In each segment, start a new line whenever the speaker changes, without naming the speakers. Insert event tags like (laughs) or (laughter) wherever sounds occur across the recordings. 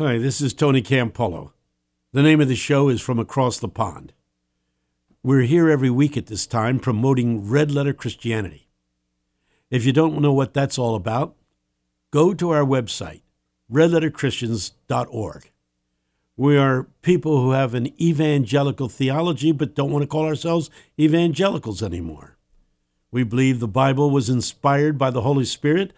Hi, this is Tony Campolo. The name of the show is From Across the Pond. We're here every week at this time promoting Red Letter Christianity. If you don't know what that's all about, go to our website, redletterchristians.org. We are people who have an evangelical theology but don't want to call ourselves evangelicals anymore. We believe the Bible was inspired by the Holy Spirit,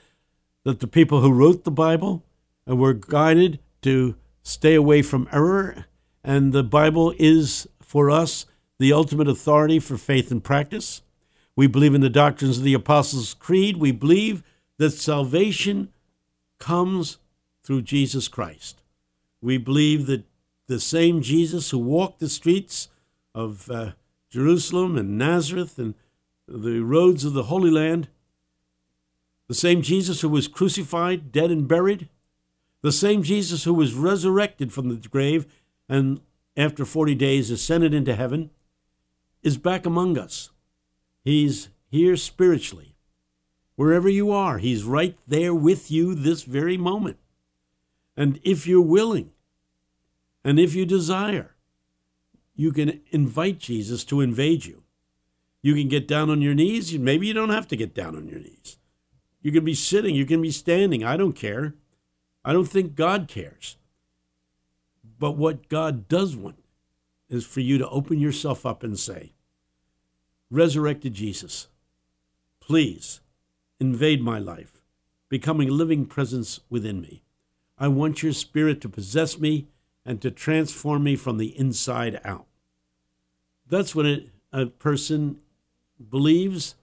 that the people who wrote the Bible were guided to stay away from error, and the Bible is for us the ultimate authority for faith and practice. We believe in the doctrines of the Apostles' Creed. We believe that salvation comes through Jesus Christ. We believe that the same Jesus who walked the streets of uh, Jerusalem and Nazareth and the roads of the Holy Land, the same Jesus who was crucified, dead, and buried, the same Jesus who was resurrected from the grave and after 40 days ascended into heaven, is back among us. He's here spiritually. Wherever you are, He's right there with you this very moment. And if you're willing, and if you desire, you can invite Jesus to invade you. You can get down on your knees. Maybe you don't have to get down on your knees. You can be sitting, you can be standing. I don't care. I don't think God cares. But what God does want is for you to open yourself up and say, Resurrected Jesus, please invade my life, becoming a living presence within me. I want your spirit to possess me and to transform me from the inside out. That's what a, a person believes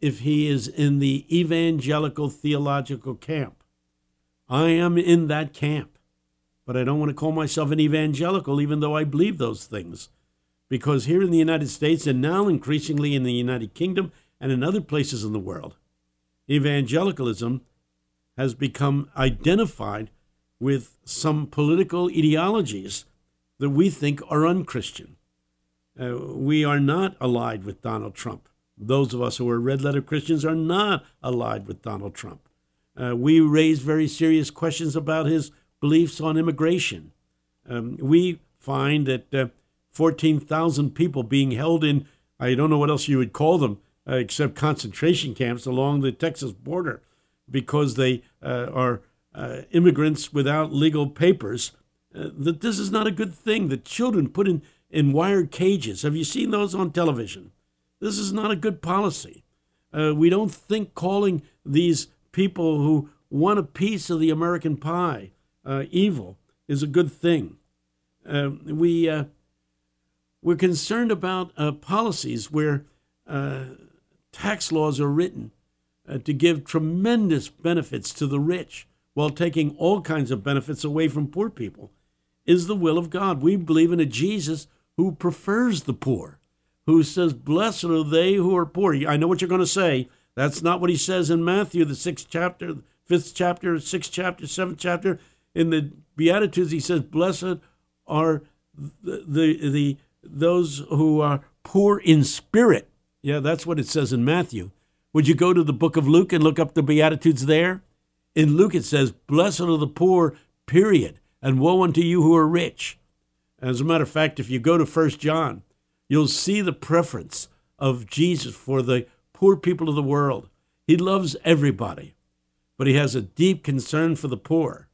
if he is in the evangelical theological camp. I am in that camp, but I don't want to call myself an evangelical, even though I believe those things. Because here in the United States, and now increasingly in the United Kingdom and in other places in the world, evangelicalism has become identified with some political ideologies that we think are unchristian. Uh, we are not allied with Donald Trump. Those of us who are red letter Christians are not allied with Donald Trump. Uh, we raise very serious questions about his beliefs on immigration. Um, we find that uh, 14,000 people being held in, I don't know what else you would call them, uh, except concentration camps along the Texas border because they uh, are uh, immigrants without legal papers, uh, that this is not a good thing. That children put in, in wired cages. Have you seen those on television? This is not a good policy. We don't think calling these people who want a piece of the American pie uh, evil is a good thing. Uh, we, uh, we're concerned about policies where tax laws are written to give tremendous benefits to the rich while taking all kinds of benefits away from poor people is the will of God. We believe in a Jesus who prefers the poor, who says, Blessed are they who are poor. I know what you're going to say. That's not what he says in Matthew, the sixth chapter, fifth chapter, sixth chapter, seventh chapter. In the Beatitudes, he says, Blessed are the, the, the those who are poor in spirit. Yeah, that's what it says in Matthew. Would you go to the book of Luke and look up the Beatitudes there? In Luke, it says, Blessed are the poor, period, and woe unto you who are rich. As a matter of fact, if you go to First John, you'll see the preference of Jesus for the poor people of the world. He loves everybody, but he has a deep concern for the poor.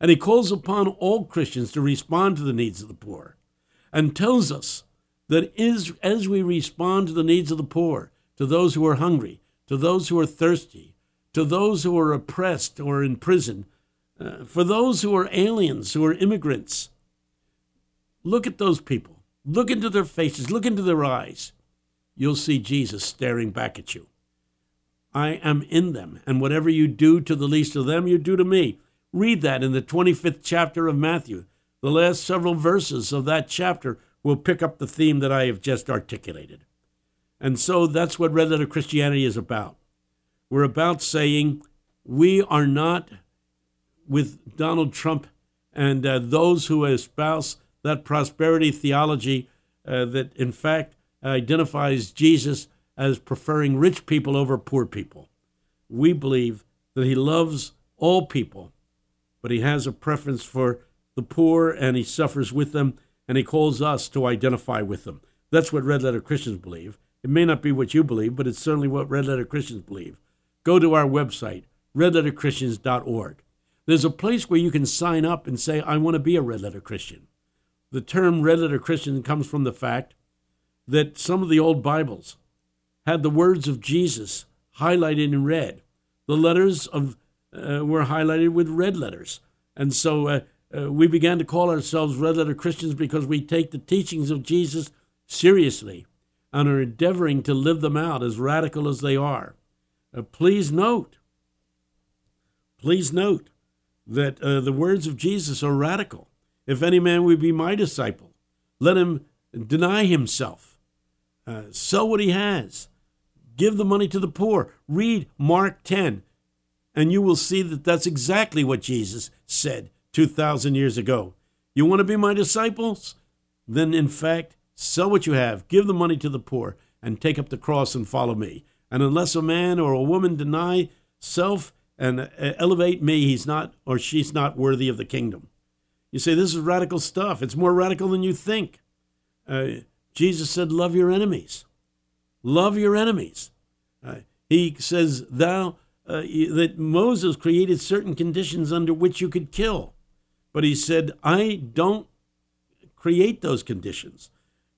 And he calls upon all Christians to respond to the needs of the poor and tells us that is, as we respond to the needs of the poor, to those who are hungry, to those who are thirsty, to those who are oppressed or in prison, uh, for those who are aliens, who are immigrants. Look at those people. Look into their faces. Look into their eyes. You'll see Jesus staring back at you. I am in them, and whatever you do to the least of them, you do to me. Read that in the 25th chapter of Matthew. The last several verses of that chapter will pick up the theme that I have just articulated. And so that's what Red Letter Christianity is about. We're about saying we are not with Donald Trump and uh, those who espouse that prosperity theology uh, that, in fact, identifies Jesus as preferring rich people over poor people. We believe that he loves all people but he has a preference for the poor and he suffers with them and he calls us to identify with them. That's what red letter Christians believe. It may not be what you believe, but it's certainly what red letter Christians believe. Go to our website, redletterchristians.org. There's a place where you can sign up and say, I want to be a red letter Christian. The term red letter Christian comes from the fact that some of the old Bibles had the words of Jesus highlighted in red. The letters of uh, were highlighted with red letters, and so uh, uh, we began to call ourselves red letter Christians because we take the teachings of Jesus seriously and are endeavoring to live them out as radical as they are. Uh, please note, please note that uh, the words of Jesus are radical. If any man would be my disciple, let him deny himself, uh, sell what he has, give the money to the poor. Read Mark 10, and you will see that that's exactly what Jesus said 2,000 years ago. You want to be my disciples? Then, in fact, sell what you have, give the money to the poor, and take up the cross and follow me. And unless a man or a woman deny self and uh, elevate me, he's not or she's not worthy of the kingdom. You say, this is radical stuff. It's more radical than you think. Uh, Jesus said, love your enemies. Love your enemies. Uh, he says, thou, uh, that Moses created certain conditions under which you could kill. But he said, I don't create those conditions.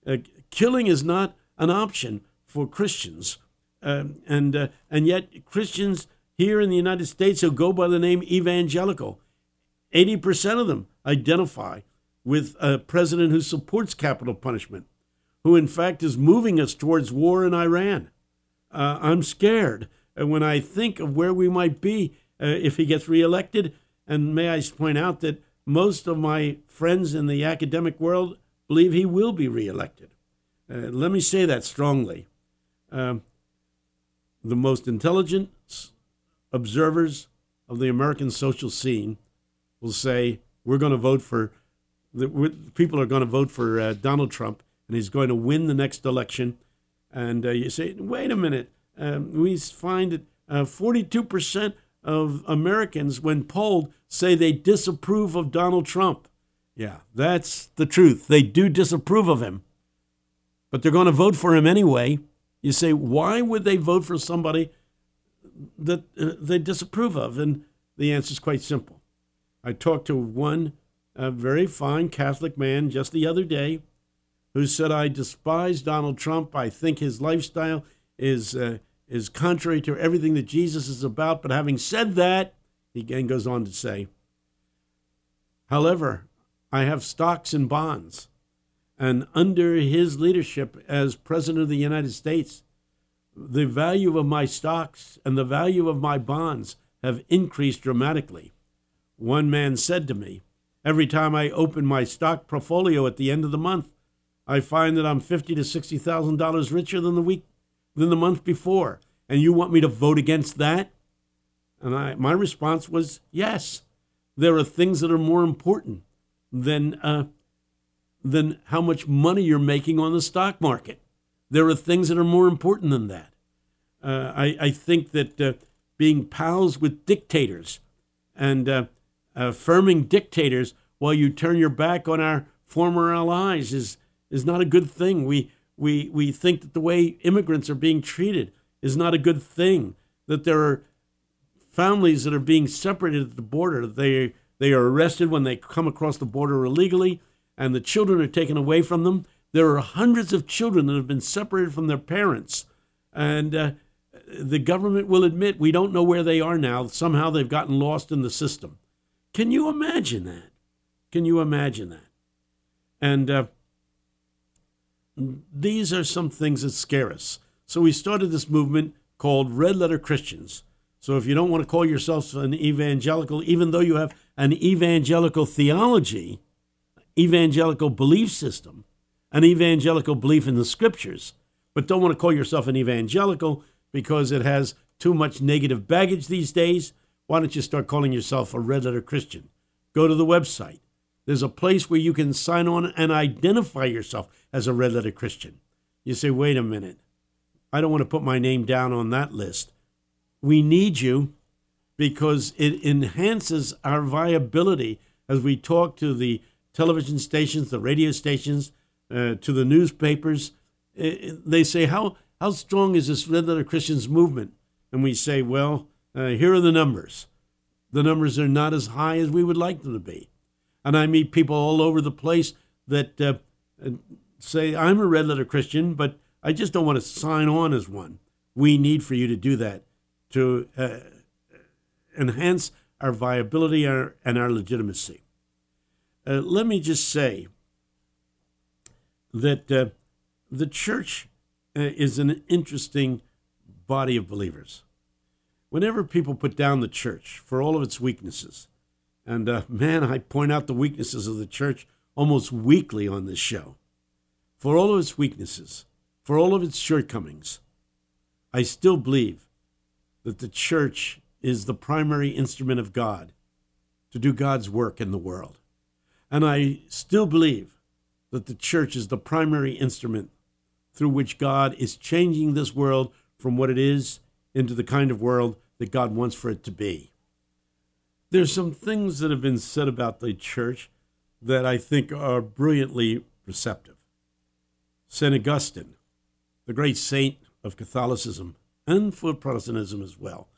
Uh, killing is not an option for Christians. Um, and, uh, and yet, Christians here in the United States who go by the name evangelical, 80% of them identify with a president who supports capital punishment, who in fact is moving us towards war in Iran. Uh, I'm scared when I think of where we might be uh, if he gets reelected. And may I point out that most of my friends in the academic world believe he will be reelected. Uh, let me say that strongly. Um, the most intelligent observers of the American social scene will say we're going to vote for the people are going to vote for uh, Donald Trump and he's going to win the next election. And uh, you say, wait a minute, um, we find that uh, 42% of Americans, when polled, say they disapprove of Donald Trump. Yeah, that's the truth. They do disapprove of him, but they're going to vote for him anyway. You say, why would they vote for somebody that uh, they disapprove of? And the answer is quite simple. I talked to one a very fine Catholic man just the other day who said, I despise Donald Trump. I think his lifestyle is, uh, is contrary to everything that Jesus is about. But having said that, he again goes on to say, however, I have stocks and bonds. And under his leadership as President of the United States, the value of my stocks and the value of my bonds have increased dramatically. One man said to me, Every time I open my stock portfolio at the end of the month, I find that I'm fifty to sixty thousand dollars richer than the week than the month before. And you want me to vote against that? And I, my response was yes. There are things that are more important than uh, than how much money you're making on the stock market. There are things that are more important than that. Uh, I, I, think that uh, being pals with dictators and uh, affirming dictators while you turn your back on our former allies is is not a good thing. We we we think that the way immigrants are being treated is not a good thing. That there are families that are being separated at the border. They they are arrested when they come across the border illegally, and the children are taken away from them. There are hundreds of children that have been separated from their parents, and uh, the government will admit we don't know where they are now. Somehow they've gotten lost in the system. Can you imagine that? Can you imagine that? And uh, these are some things that scare us. So we started this movement called Red Letter Christians. So if you don't want to call yourself an evangelical, even though you have an evangelical theology, evangelical belief system, an evangelical belief in the scriptures, but don't want to call yourself an evangelical because it has too much negative baggage these days, why don't you start calling yourself a red letter Christian? Go to the website. There's a place where you can sign on and identify yourself as a red letter Christian. You say, wait a minute. I don't want to put my name down on that list. We need you. because it enhances our viability as we talk to the television stations, the radio stations, uh, to the newspapers. They say, how, how strong is this Red Letter Christians movement? And we say, well, uh, here are the numbers. The numbers are not as high as we would like them to be. And I meet people all over the place that uh, say, I'm a Red Letter Christian, but I just don't want to sign on as one. We need for you to do that to uh, enhance our viability and our legitimacy. Uh, let me just say that uh, the church uh, is an interesting body of believers. Whenever people put down the church for all of its weaknesses, and uh, man, I point out the weaknesses of the church almost weekly on this show, for all of its weaknesses, for all of its shortcomings, I still believe that the church is the primary instrument of God to do God's work in the world. And I still believe that the church is the primary instrument through which God is changing this world from what it is into the kind of world that God wants for it to be. There's some things that have been said about the church that I think are brilliantly receptive. St. Augustine, the great saint of Catholicism and for Protestantism as well,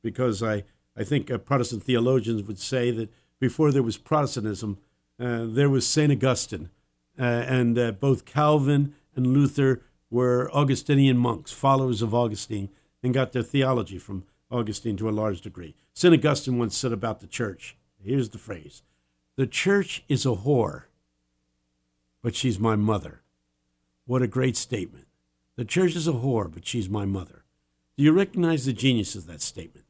because I, I think uh, Protestant theologians would say that before there was Protestantism, uh, there was St. Augustine, uh, and uh, both Calvin and Luther were Augustinian monks, followers of Augustine, and got their theology from Augustine to a large degree. St. Augustine once said about the church here's the phrase The church is a whore, but she's my mother. What a great statement. The church is a whore, but she's my mother. Do you recognize the genius of that statement?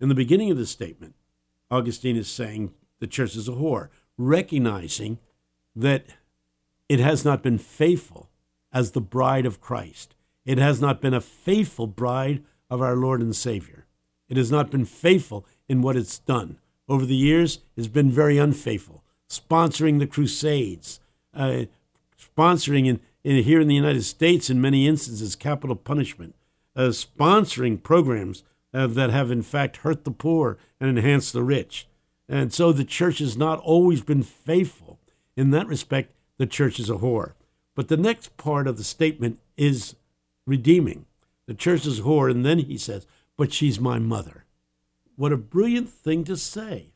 In the beginning of the statement, Augustine is saying the church is a whore, recognizing that it has not been faithful as the bride of Christ. It has not been a faithful bride of our Lord and Savior. It has not been faithful in what it's done. Over the years, it's been very unfaithful, sponsoring the Crusades, uh, sponsoring in, in, here in the United States, in many instances, capital punishment, uh, sponsoring programs uh, that have in fact hurt the poor and enhanced the rich. And so the church has not always been faithful. In that respect, the church is a whore. But the next part of the statement is redeeming. The church is a whore, and then he says, but she's my mother. What a brilliant thing to say,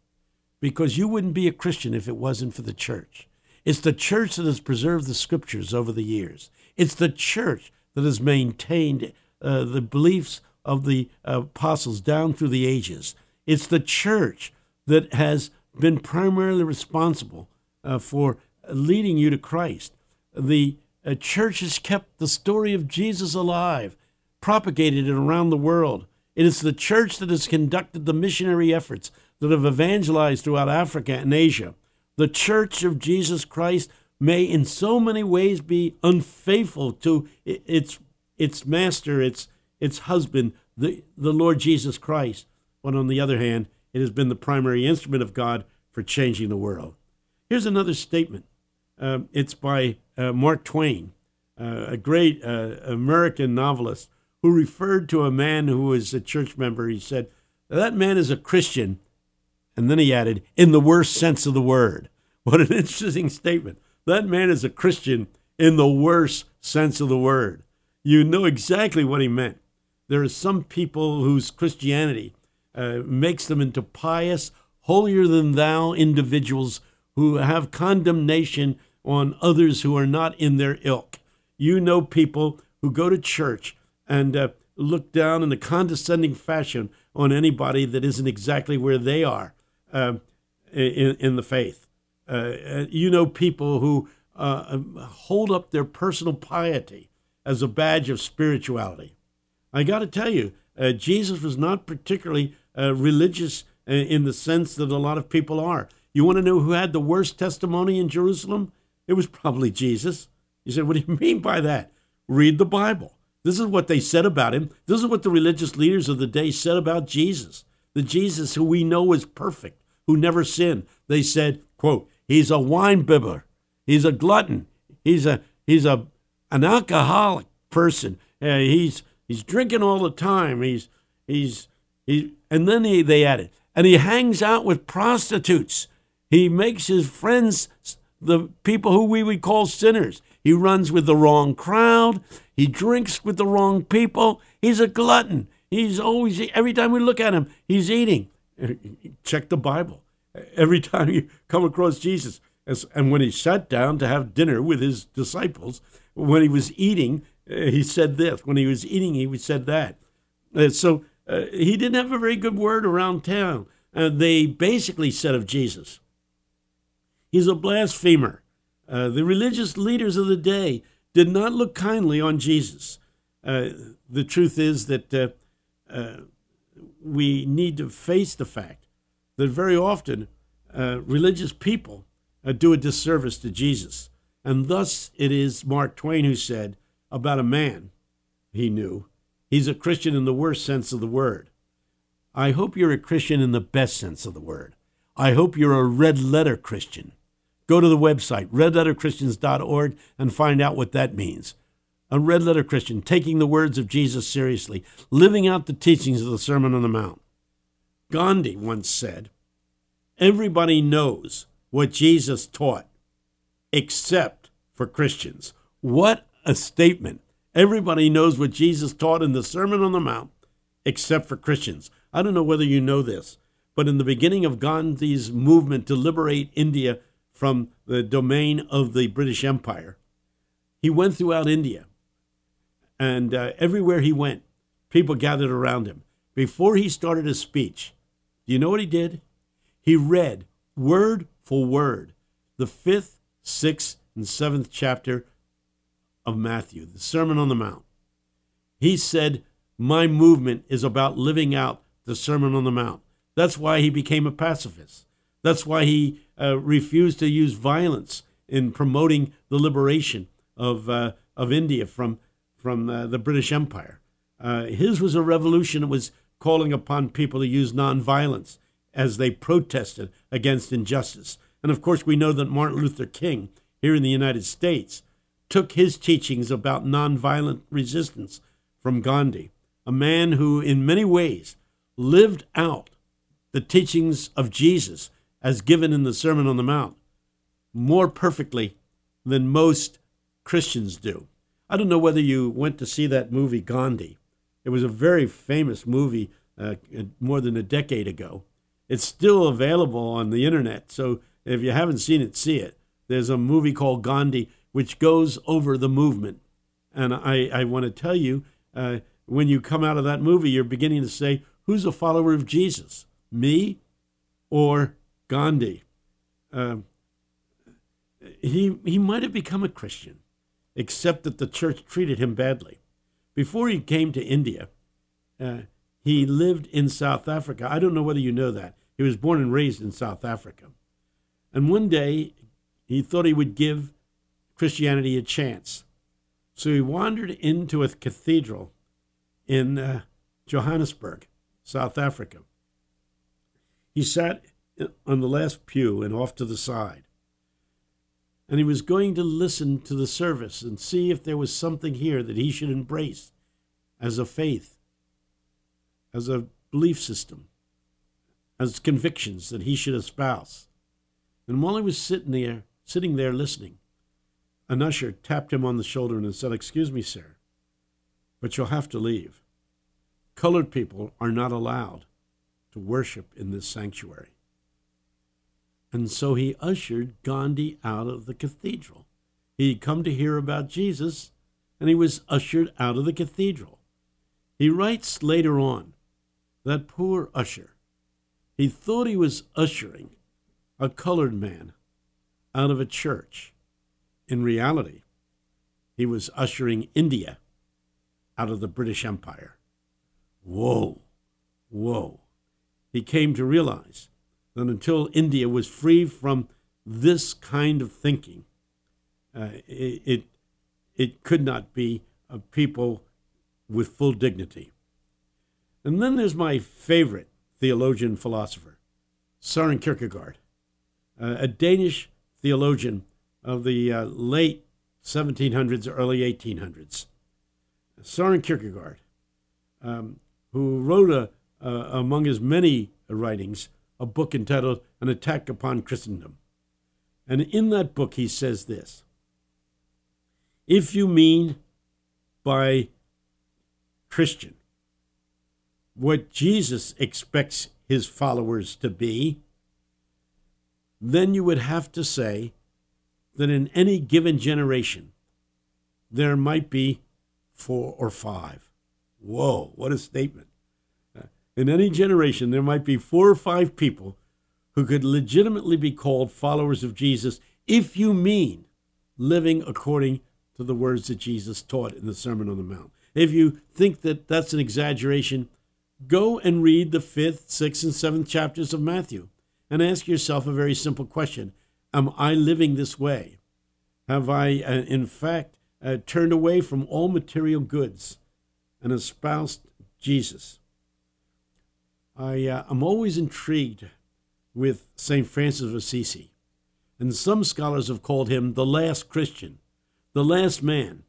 because you wouldn't be a Christian if it wasn't for the church. It's the church that has preserved the scriptures over the years. It's the church that has maintained uh, the beliefs of the apostles down through the ages. It's the church that has been primarily responsible uh, for leading you to Christ. The uh, church has kept the story of Jesus alive, propagated it around the world. It is the church that has conducted the missionary efforts that have evangelized throughout Africa and Asia. The church of Jesus Christ may in so many ways be unfaithful to its its master, its its husband, the, the Lord Jesus Christ. But on the other hand, it has been the primary instrument of God for changing the world. Here's another statement. Um, it's by uh, Mark Twain, uh, a great uh, American novelist, who referred to a man who was a church member. He said, That man is a Christian. And then he added, In the worst sense of the word. (laughs) What an interesting statement. That man is a Christian in the worst sense of the word. You know exactly what he meant. There are some people whose Christianity uh, makes them into pious, holier than thou individuals who have condemnation on others who are not in their ilk. You know people who go to church and uh, look down in a condescending fashion on anybody that isn't exactly where they are uh, in, in the faith. Uh, you know people who uh, hold up their personal piety as a badge of spirituality. I got to tell you, uh, Jesus was not particularly uh, religious in the sense that a lot of people are. You want to know who had the worst testimony in Jerusalem? It was probably Jesus. You said, What do you mean by that? Read the Bible. This is what they said about him. This is what the religious leaders of the day said about Jesus. The Jesus who we know is perfect, who never sinned. They said, quote, he's a wine bibber. He's a glutton. He's a he's a an alcoholic person. Uh, he's he's drinking all the time. He's he's He, and then he, they added, and he hangs out with prostitutes. He makes his friends the people who we would call sinners. He runs with the wrong crowd. He drinks with the wrong people. He's a glutton. He's always, every time we look at him, he's eating. Check the Bible. Every time you come across Jesus, and when he sat down to have dinner with his disciples, when he was eating, uh, he said this. When he was eating, he said that. Uh, so uh, he didn't have a very good word around town. they basically said of Jesus, he's a blasphemer. The religious leaders of the day did not look kindly on Jesus. the truth is that we need to face the fact that very often uh, religious people uh, do a disservice to Jesus. And thus it is Mark Twain who said about a man he knew, he's a Christian in the worst sense of the word. I hope you're a Christian in the best sense of the word. I hope you're a red letter Christian. Go to the website, redletterchristians.org, and find out what that means. A red letter Christian, taking the words of Jesus seriously, living out the teachings of the Sermon on the Mount. Gandhi once said, Everybody knows what Jesus taught, except for Christians. What a statement. Everybody knows what Jesus taught in the Sermon on the Mount, except for Christians. I don't know whether you know this, but in the beginning of Gandhi's movement to liberate India from the domain of the British Empire, he went throughout India. And uh, everywhere he went, people gathered around him. Before he started his speech, do you know what he did? He read word for word the fifth, sixth, and seventh chapter of Matthew, the Sermon on the Mount. He said, My movement is about living out the Sermon on the Mount. That's why he became a pacifist. That's why he uh, refused to use violence in promoting the liberation of, uh, of India from, from uh, the British Empire. Uh, his was a revolution that was calling upon people to use nonviolence as they protested against injustice. And of course, we know that Martin Luther King, here in the United States, took his teachings about nonviolent resistance from Gandhi, a man who, in many ways, lived out the teachings of Jesus as given in the Sermon on the Mount more perfectly than most Christians do. I don't know whether you went to see that movie Gandhi. It was a very famous movie uh, more than a decade ago. It's still available on the internet. So if you haven't seen it, see it. There's a movie called Gandhi, which goes over the movement. And I, I want to tell you, uh, when you come out of that movie, you're beginning to say, who's a follower of Jesus? Me or Gandhi? Uh, he, he might have become a Christian, except that the church treated him badly. Before he came to India, uh, he lived in South Africa. I don't know whether you know that. He was born and raised in South Africa. And one day, he thought he would give Christianity a chance. So he wandered into a cathedral in uh, Johannesburg, South Africa. He sat on the last pew and off to the side. And he was going to listen to the service and see if there was something here that he should embrace as a faith as a belief system, as convictions that he should espouse. And while he was sitting there, sitting there listening, an usher tapped him on the shoulder and said, Excuse me, sir, but you'll have to leave. Colored people are not allowed to worship in this sanctuary. And so he ushered Gandhi out of the cathedral. He had come to hear about Jesus, and he was ushered out of the cathedral. He writes later on that poor usher. He thought he was ushering a colored man out of a church. In reality, he was ushering India out of the British Empire. Whoa, whoa. He came to realize that until India was free from this kind of thinking, uh, it, it, could not be a people with full dignity. And then there's my favorite theologian philosopher, Søren Kierkegaard, uh, a Danish theologian of the uh, late 1700s, early 1800s. Søren Kierkegaard, um, who wrote a, uh, among his many writings, a book entitled An Attack Upon Christendom. And in that book, he says this If you mean by Christian what Jesus expects his followers to be, then you would have to say that in any given generation, there might be four or five. Whoa, what a statement. In any generation, there might be four or five people who could legitimately be called followers of Jesus if you mean living according to the words that Jesus taught in the Sermon on the Mount. If you think that that's an exaggeration, go and read the fifth, sixth, and seventh chapters of Matthew and ask yourself a very simple question Am I living this way? Have I, uh, in fact, uh, turned away from all material goods and espoused Jesus? I, uh, I'm always intrigued with St. Francis of Assisi, and some scholars have called him the last Christian, the last man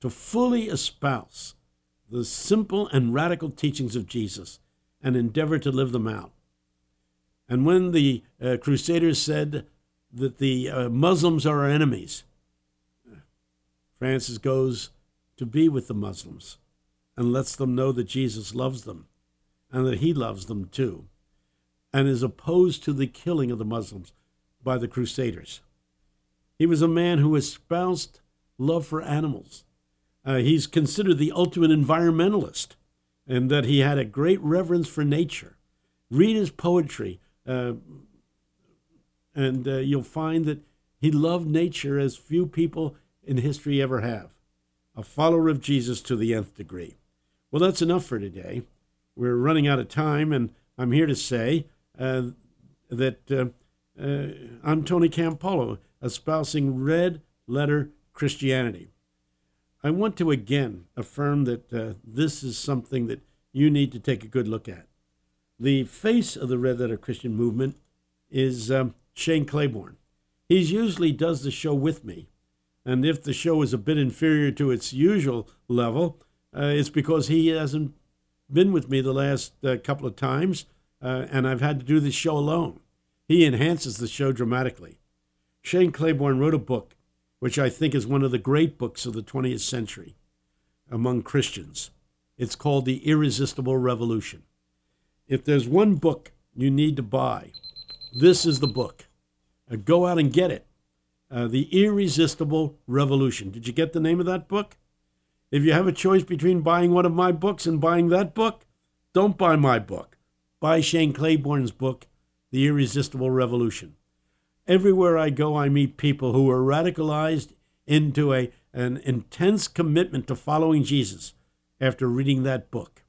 to fully espouse the simple and radical teachings of Jesus and endeavor to live them out. And when the uh, Crusaders said that the uh, Muslims are our enemies, Francis goes to be with the Muslims and lets them know that Jesus loves them and that he loves them too, and is opposed to the killing of the Muslims by the Crusaders. He was a man who espoused love for animals. Uh, he's considered the ultimate environmentalist, and that he had a great reverence for nature. Read his poetry, uh, and uh, you'll find that he loved nature as few people in history ever have. A follower of Jesus to the nth degree. Well, that's enough for today. We're running out of time, and I'm here to say uh, that uh, uh, I'm Tony Campolo, espousing red letter Christianity. I want to again affirm that uh, this is something that you need to take a good look at. The face of the red letter Christian movement is um, Shane Claiborne. He usually does the show with me, and if the show is a bit inferior to its usual level, uh, it's because he hasn't been with me the last uh, couple of times, uh, and I've had to do this show alone. He enhances the show dramatically. Shane Claiborne wrote a book, which I think is one of the great books of the 20th century among Christians. It's called The Irresistible Revolution. If there's one book you need to buy, this is the book. Uh, go out and get it uh, The Irresistible Revolution. Did you get the name of that book? If you have a choice between buying one of my books and buying that book, don't buy my book. Buy Shane Claiborne's book, The Irresistible Revolution. Everywhere I go, I meet people who are radicalized into a, an intense commitment to following Jesus after reading that book.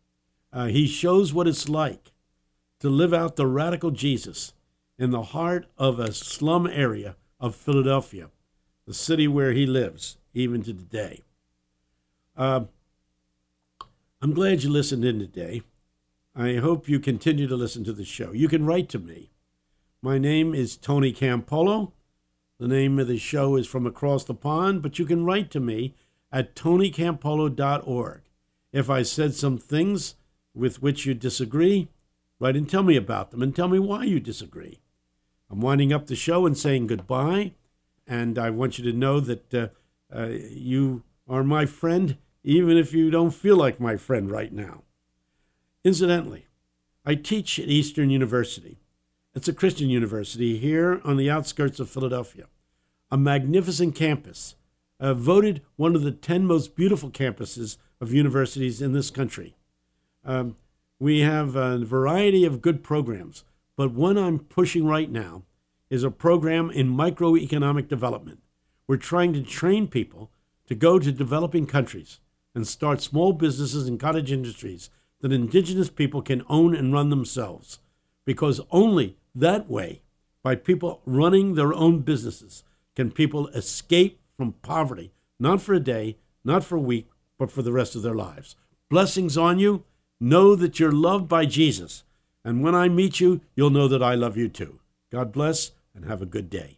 Uh, he shows what it's like to live out the radical Jesus in the heart of a slum area of Philadelphia, the city where he lives, even to today. Uh, I'm glad you listened in today. I hope you continue to listen to the show. You can write to me. My name is Tony Campolo. The name of the show is From Across the Pond, but you can write to me at tonycampolo.org. If I said some things with which you disagree, write and tell me about them and tell me why you disagree. I'm winding up the show and saying goodbye. And I want you to know that uh, uh, you are my friend, even if you don't feel like my friend right now. Incidentally, I teach at Eastern University. It's a Christian university here on the outskirts of Philadelphia, a magnificent campus, uh, voted one of the 10 most beautiful campuses of universities in this country. Um, we have a variety of good programs but one I'm pushing right now is a program in microeconomic development. We're trying to train people to go to developing countries and start small businesses and cottage industries that indigenous people can own and run themselves. Because only that way, by people running their own businesses, can people escape from poverty, not for a day, not for a week, but for the rest of their lives. Blessings on you. Know that you're loved by Jesus and when I meet you, you'll know that I love you too. God bless and have a good day.